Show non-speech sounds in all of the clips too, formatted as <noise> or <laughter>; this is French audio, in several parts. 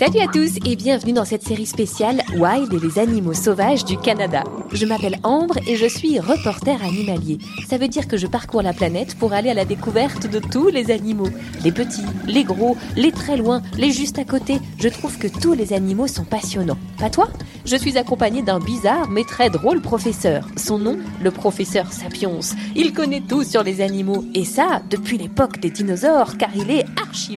Salut à tous et bienvenue dans cette série spéciale Wild et les animaux sauvages du Canada. Je m'appelle Ambre et je suis reporter animalier. Ça veut dire que je parcours la planète pour aller à la découverte de tous les animaux. Les petits, les gros, les très loin, les juste à côté. Je trouve que tous les animaux sont passionnants. Pas toi? Je suis accompagnée d'un bizarre mais très drôle professeur. Son nom, le professeur Sapiens. Il connaît tout sur les animaux et ça depuis l'époque des dinosaures car il est archi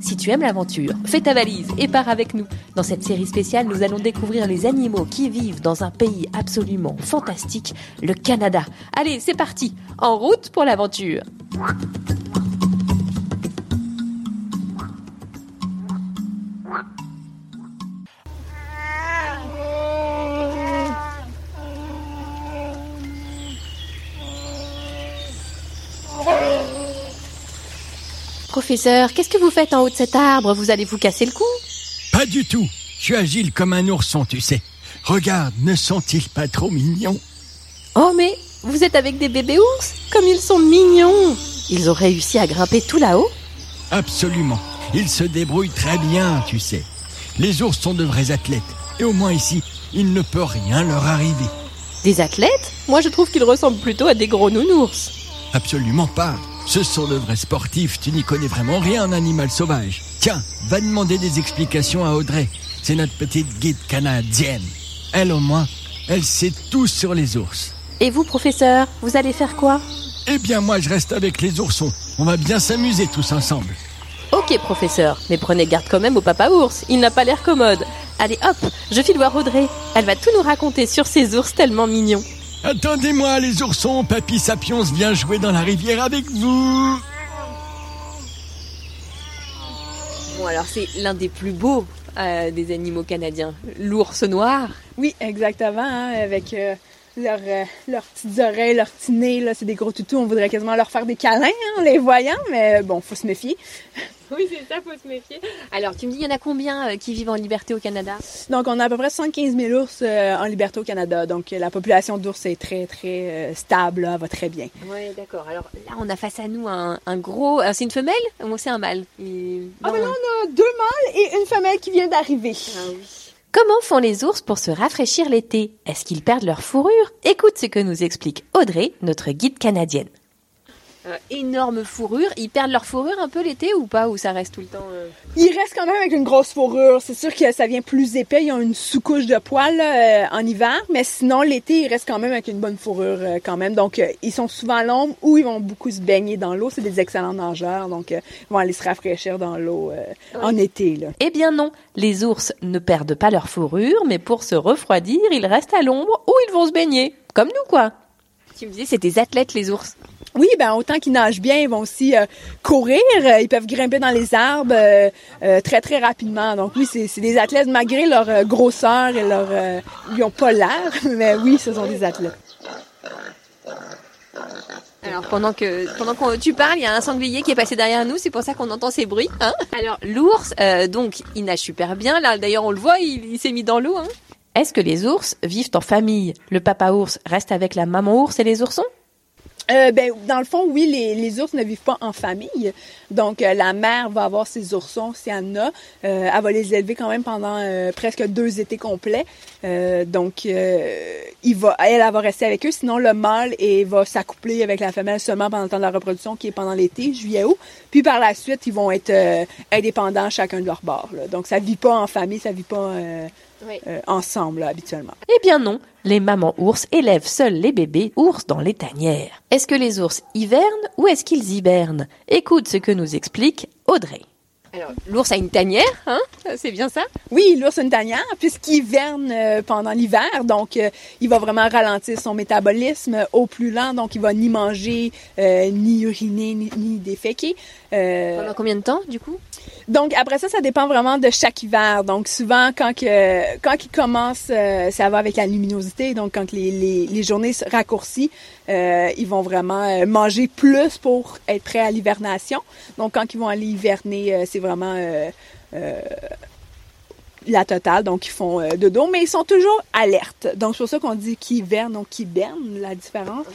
Si tu aimes l'aventure, fais ta valise et pars avec nous. Dans cette série spéciale, nous allons découvrir les animaux qui vivent dans un pays absolument fantastique, le Canada. Allez, c'est parti, en route pour l'aventure. Professeur, qu'est-ce que vous faites en haut de cet arbre? Vous allez vous casser le cou? Pas du tout. Je suis agile comme un ourson, tu sais. Regarde, ne sont-ils pas trop mignons? Oh mais, vous êtes avec des bébés ours? Comme ils sont mignons Ils ont réussi à grimper tout là-haut? Absolument. Ils se débrouillent très bien, tu sais. Les ours sont de vrais athlètes. Et au moins ici, il ne peut rien leur arriver. Des athlètes? Moi je trouve qu'ils ressemblent plutôt à des gros nounours. Absolument pas. Ce sont de vrais sportifs, tu n'y connais vraiment rien en animal sauvage. Tiens, va demander des explications à Audrey. C'est notre petite guide canadienne. Elle au moins, elle sait tout sur les ours. Et vous, professeur, vous allez faire quoi? Eh bien moi je reste avec les oursons. On va bien s'amuser tous ensemble. Ok, professeur, mais prenez garde quand même au papa ours, il n'a pas l'air commode. Allez hop, je file voir Audrey. Elle va tout nous raconter sur ces ours tellement mignons. Attendez-moi les oursons, Papy Sapiens vient jouer dans la rivière avec vous. Bon alors c'est l'un des plus beaux euh, des animaux canadiens, l'ours noir. Oui, exactement, hein, avec euh, leurs, euh, leurs petites oreilles, leurs petits nez, là, c'est des gros toutous, on voudrait quasiment leur faire des câlins hein, en les voyant, mais bon, faut se méfier. <laughs> Oui, c'est ça, faut se méfier. Alors, tu me dis, il y en a combien euh, qui vivent en liberté au Canada? Donc, on a à peu près 75 000 ours euh, en liberté au Canada, donc euh, la population d'ours est très, très euh, stable, là, va très bien. Oui, d'accord. Alors là, on a face à nous un, un gros... euh, c'est une femelle ou c'est un mâle? Ah, mais là, on a deux mâles et une femelle qui vient d'arriver. Ah oui. Comment font les ours pour se rafraîchir l'été? Est-ce qu'ils perdent leur fourrure? Écoute ce que nous explique Audrey, notre guide canadienne. Euh, énorme fourrure, ils perdent leur fourrure un peu l'été ou pas Ou ça reste tout le temps euh, Ils restent quand même avec une grosse fourrure. C'est sûr que ça vient plus épais. Ils ont une sous-couche de poils là, euh, en hiver, mais sinon l'été ils restent quand même avec une bonne fourrure euh, quand même. Donc euh, ils sont souvent à l'ombre ou ils vont beaucoup se baigner dans l'eau. C'est des excellents nageurs, donc euh, ils vont aller se rafraîchir dans l'eau euh, en été. Là. Eh bien non, les ours ne perdent pas leur fourrure, mais pour se refroidir, ils restent à l'ombre ou ils vont se baigner. Comme nous, quoi. Tu me disais, c'est des athlètes, les ours. Oui, ben autant qu'ils nagent bien, ils vont aussi euh, courir. Euh, Ils peuvent grimper dans les arbres euh, euh, très très rapidement. Donc oui, c'est c'est des athlètes malgré leur euh, grosseur et leur, euh, ils ont pas l'air, <laughs> mais oui, ce sont des athlètes. Alors pendant que pendant que tu parles, il y a un sanglier qui est passé derrière nous, c'est pour ça qu'on entend ces bruits. Hein? Alors l'ours, euh, donc il nage super bien. Là d'ailleurs on le voit, il, il s'est mis dans l'eau. Hein Est-ce que les ours vivent en famille? Le papa ours reste avec la maman ours et les oursons? Euh, ben, dans le fond, oui, les, ours ne vivent pas en famille. Donc, euh, la mère va avoir ses oursons, si elle en a. Elle va les élever quand même pendant euh, presque deux étés complets. Donc, il va, elle, elle va rester avec eux. Sinon, le mâle et va s'accoupler avec la femelle seulement pendant le temps de la reproduction, qui est pendant l'été, juillet-août. Puis, par la suite, ils vont être indépendants chacun de leur bord. Donc, ça vit pas en famille, ça vit pas euh, euh, ensemble, là, habituellement. Eh bien non, les mamans ours élèvent seuls les bébés ours dans les tanières. Est-ce que les ours hivernent ou est-ce qu'ils hibernent? Écoute ce que nous explique Audrey. Alors, l'ours a une tanière, hein? <laughs> C'est bien ça? Oui, l'ours a une tanière, puisqu'il hiverne euh, pendant l'hiver, donc euh, il va vraiment ralentir son métabolisme au plus lent, donc il va ni manger, euh, ni uriner, ni, ni déféquer. Euh, Pendant combien de temps, du coup? Donc après ça, ça dépend vraiment de chaque hiver. Donc souvent, quand que, quand il commence, ça va avec la luminosité. Donc quand les, les, les journées se raccourcissent, euh, ils vont vraiment euh, manger plus pour être prêts à l'hivernation. Donc quand ils vont aller hiverner, euh, c'est vraiment euh, euh, la totale. Donc ils font euh, de dos, mais ils sont toujours alertes. Donc c'est pour ça qu'on dit qu'ils hivernent, donc qu'ils hibernent. La différence,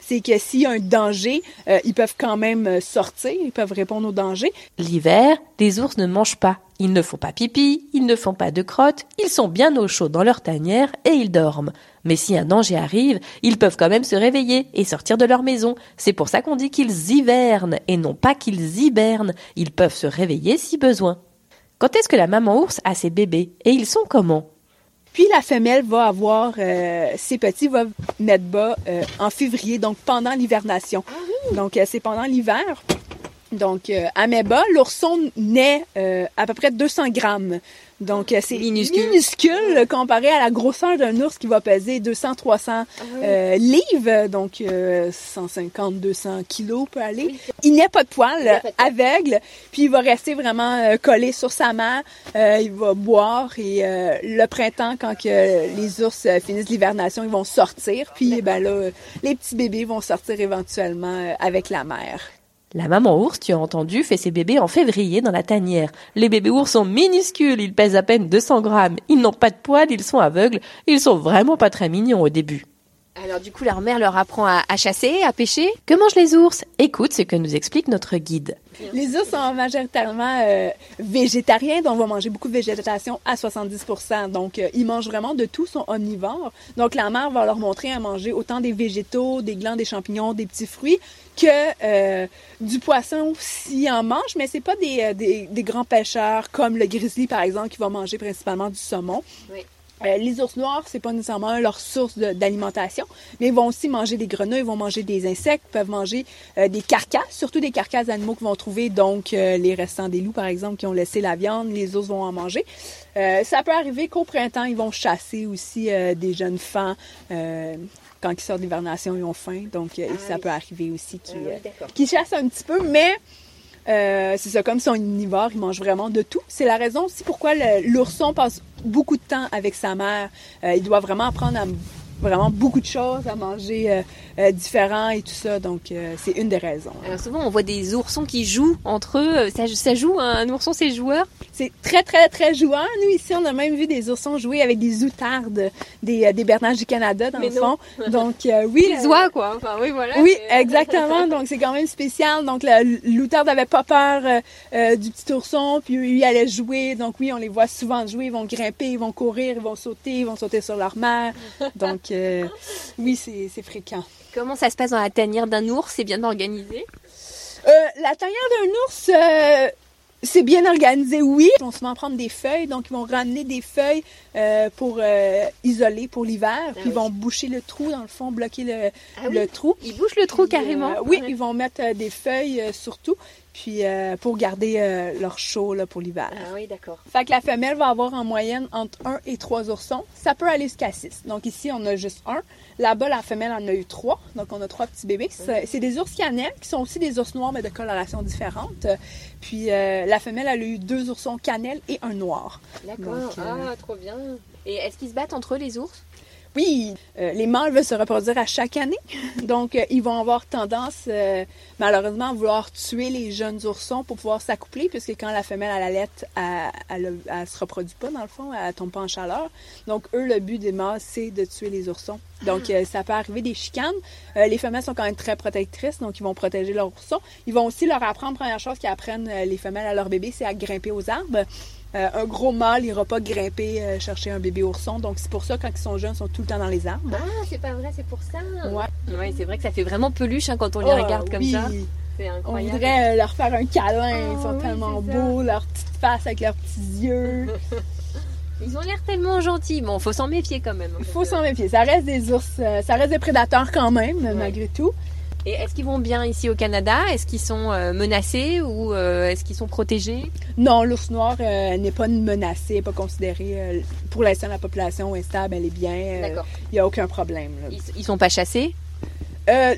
c'est que s'il y a un danger, euh, ils peuvent quand même sortir, ils peuvent répondre au danger. L'hiver, les ours ne mangent pas. Ils ne font pas pipi, ils ne font pas de crotte, ils sont bien au chaud dans leur tanière et ils dorment. Mais si un danger arrive, ils peuvent quand même se réveiller et sortir de leur maison. C'est pour ça qu'on dit qu'ils hivernent et non pas qu'ils hibernent. Ils peuvent se réveiller si besoin. Quand est-ce que la maman ours a ses bébés Et ils sont comment? Puis la femelle va avoir euh, ses petits va mettre bas euh, en février, donc pendant l'hivernation. Donc euh, c'est pendant l'hiver. Donc euh, bas, l'ourson naît euh, à peu près 200 grammes. Donc euh, c'est Minuscule. minuscule comparé à la grosseur d'un ours qui va peser 200-300 euh, livres, donc 150-200 kilos peut aller. Il n'est pas de poils, aveugle, puis il va rester vraiment euh, collé sur sa mère. Euh, il va boire et euh, le printemps, quand que les ours euh, finissent l'hivernation, ils vont sortir. Puis ben là, euh, les petits bébés vont sortir éventuellement euh, avec la mère. La maman ours, tu as entendu, fait ses bébés en février dans la tanière. Les bébés ours sont minuscules, ils pèsent à peine 200 grammes. Ils n'ont pas de poils, ils sont aveugles. Ils sont vraiment pas très mignons au début. Alors du coup, leur mère leur apprend à, à chasser, à pêcher? Que mangent les ours? Écoute ce que nous explique notre guide. Les ours sont majoritairement euh, végétariens, donc on va manger beaucoup de végétation à 70% Donc, euh, ils mangent vraiment de tout, sont omnivores. Donc, la mère va leur montrer à manger autant des végétaux, des glands, des champignons, des petits fruits, que euh, du poisson s'ils en mangent, mais c'est pas des, des, des grands pêcheurs comme le grizzly, par exemple, qui va manger principalement du saumon. Euh, les ours noirs, c'est pas nécessairement leur source d'alimentation, mais ils vont aussi manger des grenouilles, ils vont manger des insectes, ils peuvent manger euh, des carcasses, surtout des carcasses d'animaux qu'ils vont trouver, donc euh, les restants des loups, par exemple, qui ont laissé la viande, les ours vont en manger. Euh, ça peut arriver qu'au printemps, ils vont chasser aussi euh, des jeunes fans. euh, quand ils sortent d'hivernation, ils ont faim, donc euh, ça peut arriver aussi qu'ils euh, qu'ils chassent un petit peu, mais euh, c'est ça, comme ils sont omnivores, ils mangent vraiment de tout. C'est la raison aussi pourquoi l'ourson passe beaucoup de temps avec sa mère. Euh, il doit vraiment apprendre à vraiment beaucoup de choses, à manger euh, euh, différent et tout ça. Donc, euh, c'est une des raisons. Alors souvent, on voit des oursons qui jouent entre eux. Ça, ça joue, hein, un ourson, c'est joueur? C'est très, très, très joueur. Nous, ici, on a même vu des oursons jouer avec des outardes, des, euh, des bernages du Canada, dans Mais le non. fond. Donc, euh, oui. Des euh, oies, quoi. Enfin, oui, voilà. Oui, exactement. Donc, c'est quand même spécial. Donc, l'outarde n'avait pas peur euh, euh, du petit ourson, puis lui, il allait jouer. Donc, oui, on les voit souvent jouer. Ils vont grimper, ils vont courir, ils vont sauter, ils vont sauter sur leur mère. <laughs> Donc, euh, oui, c'est fréquent. Comment ça se passe dans la tanière d'un ours? C'est bien organisé? Euh, la tanière d'un ours, euh, c'est bien organisé, oui. Ils vont souvent prendre des feuilles, donc ils vont ramener des feuilles euh, pour isoler pour l'hiver, puis ils vont boucher le trou, dans le fond, bloquer le, Ah le oui? trou. Il bouge le trou carrément? oui, ils vont mettre des feuilles surtout, puis euh, pour garder euh, leur chaud là, pour l'hiver. Ah oui, d'accord. Fait que la femelle va avoir en moyenne entre 1 et 3 oursons. Ça peut aller jusqu'à 6. Donc ici, on a juste un. Là-bas, la femelle en a eu 3. Donc on a trois petits bébés. C'est c'est des ours cannelles qui sont aussi des ours noirs, mais de coloration différente. Puis euh, la femelle, elle a eu deux oursons cannelle et un noir. D'accord. Ah, trop bien. Et est-ce qu'ils se battent entre eux, les ours? Oui, euh, les mâles veulent se reproduire à chaque année. <laughs> Donc, euh, ils vont avoir tendance, euh, malheureusement, à vouloir tuer les jeunes oursons pour pouvoir s'accoupler, puisque quand la femelle a la lettre, elle, elle, se reproduit pas, dans le fond, elle tombe pas en chaleur. Donc, eux, le but des mâles, c'est de tuer les oursons. Donc, ça peut arriver des chicanes. les femelles sont quand même très protectrices, donc ils vont protéger leurs oursons. Ils vont aussi leur apprendre, première chose qu'ils apprennent les femelles à leur bébé, c'est à grimper aux arbres. Euh, un gros mâle n'ira pas grimper euh, chercher un bébé ourson. Donc, c'est pour ça, quand ils sont jeunes, ils sont tout le temps dans les arbres. Ah, c'est pas vrai, c'est pour ça. Ouais. Ouais, c'est vrai que ça fait vraiment peluche hein, quand on les oh, regarde comme ça. C'est incroyable. On voudrait euh, leur faire un câlin. ils sont ah, tellement beaux, leur petite face avec leurs petits yeux. <laughs> Ils ont l'air tellement gentils. Bon, faut s'en méfier quand même. Il faut s'en méfier. Ça reste des ours, ça reste des prédateurs quand même, malgré tout. Et est-ce qu'ils vont bien ici au Canada? Est-ce qu'ils sont euh, menacés ou euh, est-ce qu'ils sont protégés? Non, l'ours noir euh, n'est pas menacé, pas considéré. pour l'instant, la population est stable, elle est bien. D'accord. Il n'y a aucun problème. Ils, ils sont pas chassés?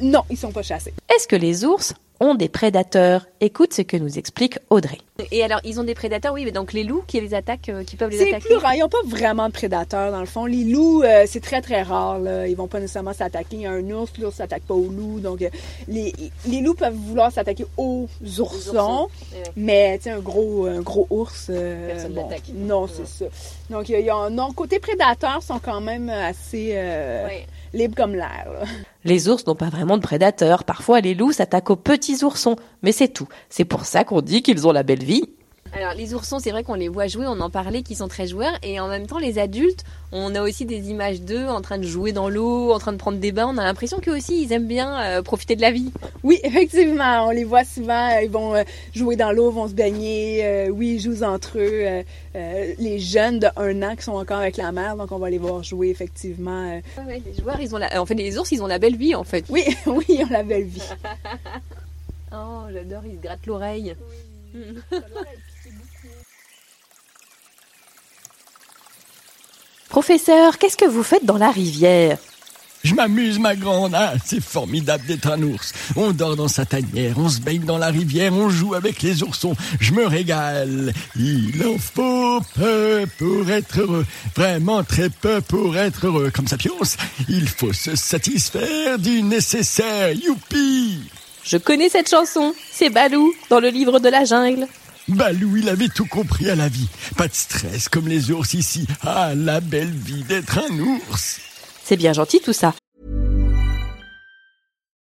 Non, ils sont pas chassés. Est-ce que les ours ont des prédateurs? Écoute ce que nous explique Audrey. Et alors, ils ont des prédateurs, oui, mais donc les loups qui les attaquent, euh, qui peuvent les attaquer? C'est plus rare. Ils n'ont pas vraiment de prédateurs, dans le fond. Les loups, euh, c'est très, très rare. Là. Ils vont pas nécessairement s'attaquer. Il y a un ours, l'ours s'attaque pas aux loups. Donc, euh, les, les, loups peuvent vouloir s'attaquer aux oursons. Mais, tu sais, un gros, un gros ours... Personne bon, Non, c'est ça. Donc, il y a, non, côté prédateurs, sont quand même assez libres comme l'air. Les ours n'ont pas vraiment de prédateurs. Parfois, les loups s'attaquent aux petits oursons. Mais c'est tout. C'est pour ça qu'on dit qu'ils ont la belle vie. Alors les oursons, c'est vrai qu'on les voit jouer, on en parlait, qu'ils sont très joueurs, et en même temps les adultes, on a aussi des images d'eux en train de jouer dans l'eau, en train de prendre des bains. On a l'impression qu'eux aussi, ils aiment bien euh, profiter de la vie. Oui, <laughs> effectivement, on les voit souvent, euh, ils vont euh, jouer dans l'eau, vont se baigner. oui, ils jouent entre eux. les jeunes de un an qui sont encore avec la mère, donc on va les voir jouer effectivement. Ouais, les joueurs, ils ont la... en fait les ours, ils ont la belle vie en fait. Oui, <laughs> oui, ils ont la belle vie. <laughs> oh, j'adore, ils se grattent l'oreille. Oui. Professeur, qu'est-ce que vous faites dans la rivière? Je m'amuse, ma grande. Ah, c'est formidable d'être un ours. On dort dans sa tanière, on se baigne dans la rivière, on joue avec les oursons. Je me régale. Il en faut peu pour être heureux. Vraiment très peu pour être heureux. Comme ça, Pios, il faut se satisfaire du nécessaire. Youpi! Je connais cette chanson. C'est Balou dans le livre de la jungle. Balou, il avait tout compris à la vie. Pas de stress comme les ours ici. Ah, la belle vie d'être un ours. C'est bien gentil tout ça.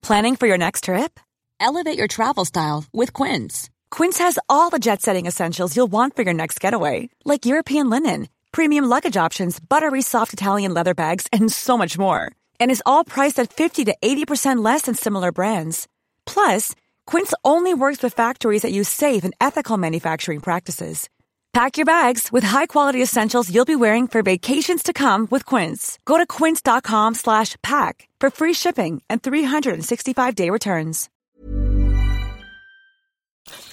Planning for your next trip? Elevate your travel style with Quince. Quince has all the jet-setting essentials you'll want for your next getaway, like European linen, premium luggage options, buttery soft Italian leather bags, and so much more. And is all priced at 50 to 80% less than similar brands. Plus, Quince only works with factories that use safe and ethical manufacturing practices. Pack your bags with high-quality essentials you'll be wearing for vacations to come with Quince. Go to quince.com/pack for free shipping and 365-day returns.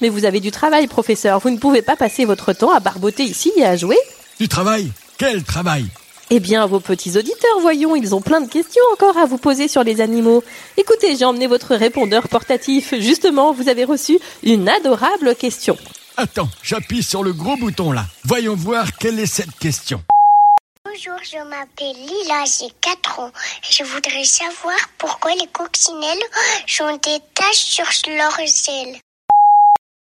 Mais vous avez du travail, professeur. Vous ne pouvez pas passer votre temps à barboter ici et à jouer. Du travail Quel travail eh bien, vos petits auditeurs, voyons, ils ont plein de questions encore à vous poser sur les animaux. Écoutez, j'ai emmené votre répondeur portatif. Justement, vous avez reçu une adorable question. Attends, j'appuie sur le gros bouton là. Voyons voir quelle est cette question. Bonjour, je m'appelle Lila, j'ai 4 ans. Je voudrais savoir pourquoi les coccinelles ont des taches sur leurs ailes.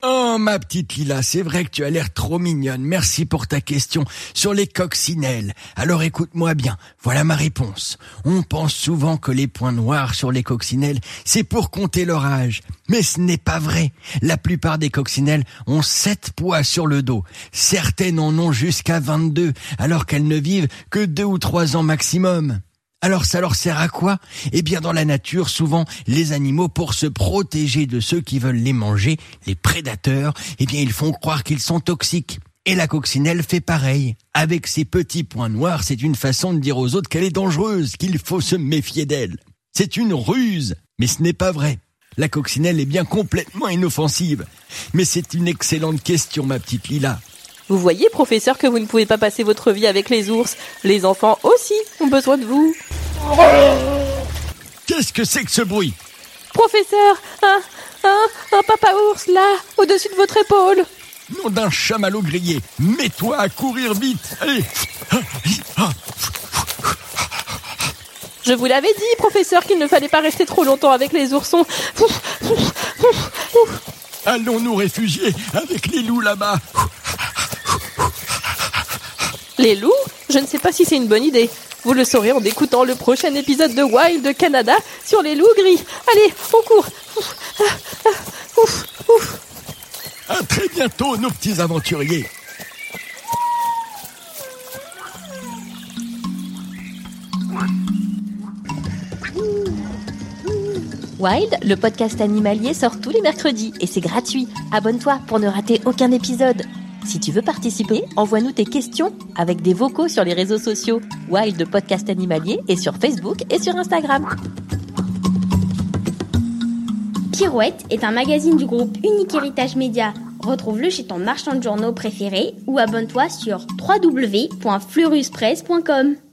Oh, ma petite Lila, c'est vrai que tu as l'air trop mignonne. Merci pour ta question sur les coccinelles. Alors écoute-moi bien, voilà ma réponse. On pense souvent que les points noirs sur les coccinelles, c'est pour compter leur âge. Mais ce n'est pas vrai. La plupart des coccinelles ont 7 poids sur le dos. Certaines en ont jusqu'à 22, alors qu'elles ne vivent que 2 ou 3 ans maximum. Alors ça leur sert à quoi? Eh bien dans la nature, souvent les animaux pour se protéger de ceux qui veulent les manger, les prédateurs, eh bien ils font croire qu'ils sont toxiques. Et la coccinelle fait pareil. Avec ses petits points noirs, c'est une façon de dire aux autres qu'elle est dangereuse, qu'il faut se méfier d'elle. C'est une ruse, mais ce n'est pas vrai. La coccinelle est bien complètement inoffensive. Mais c'est une excellente question, ma petite Lila. Vous voyez, professeur, que vous ne pouvez pas passer votre vie avec les ours. Les enfants aussi ont besoin de vous. Qu'est-ce que c'est que ce bruit? Professeur, un, un, un papa ours là, au-dessus de votre épaule. Nom d'un chamallow grillé, mets-toi à courir vite. Allez. Je vous l'avais dit, professeur, qu'il ne fallait pas rester trop longtemps avec les oursons. Allons nous réfugier avec les loups là-bas. Les loups Je ne sais pas si c'est une bonne idée. Vous le saurez en écoutant le prochain épisode de Wild Canada sur les loups gris. Allez, on court. À très bientôt, nos petits aventuriers. Wild, le podcast animalier sort tous les mercredis et c'est gratuit. Abonne-toi pour ne rater aucun épisode. Si tu veux participer, envoie-nous tes questions avec des vocaux sur les réseaux sociaux Wild Podcast Animalier et sur Facebook et sur Instagram. Pirouette est un magazine du groupe Unique Héritage Média. Retrouve-le chez ton marchand de journaux préféré ou abonne-toi sur www.fleuruspresse.com.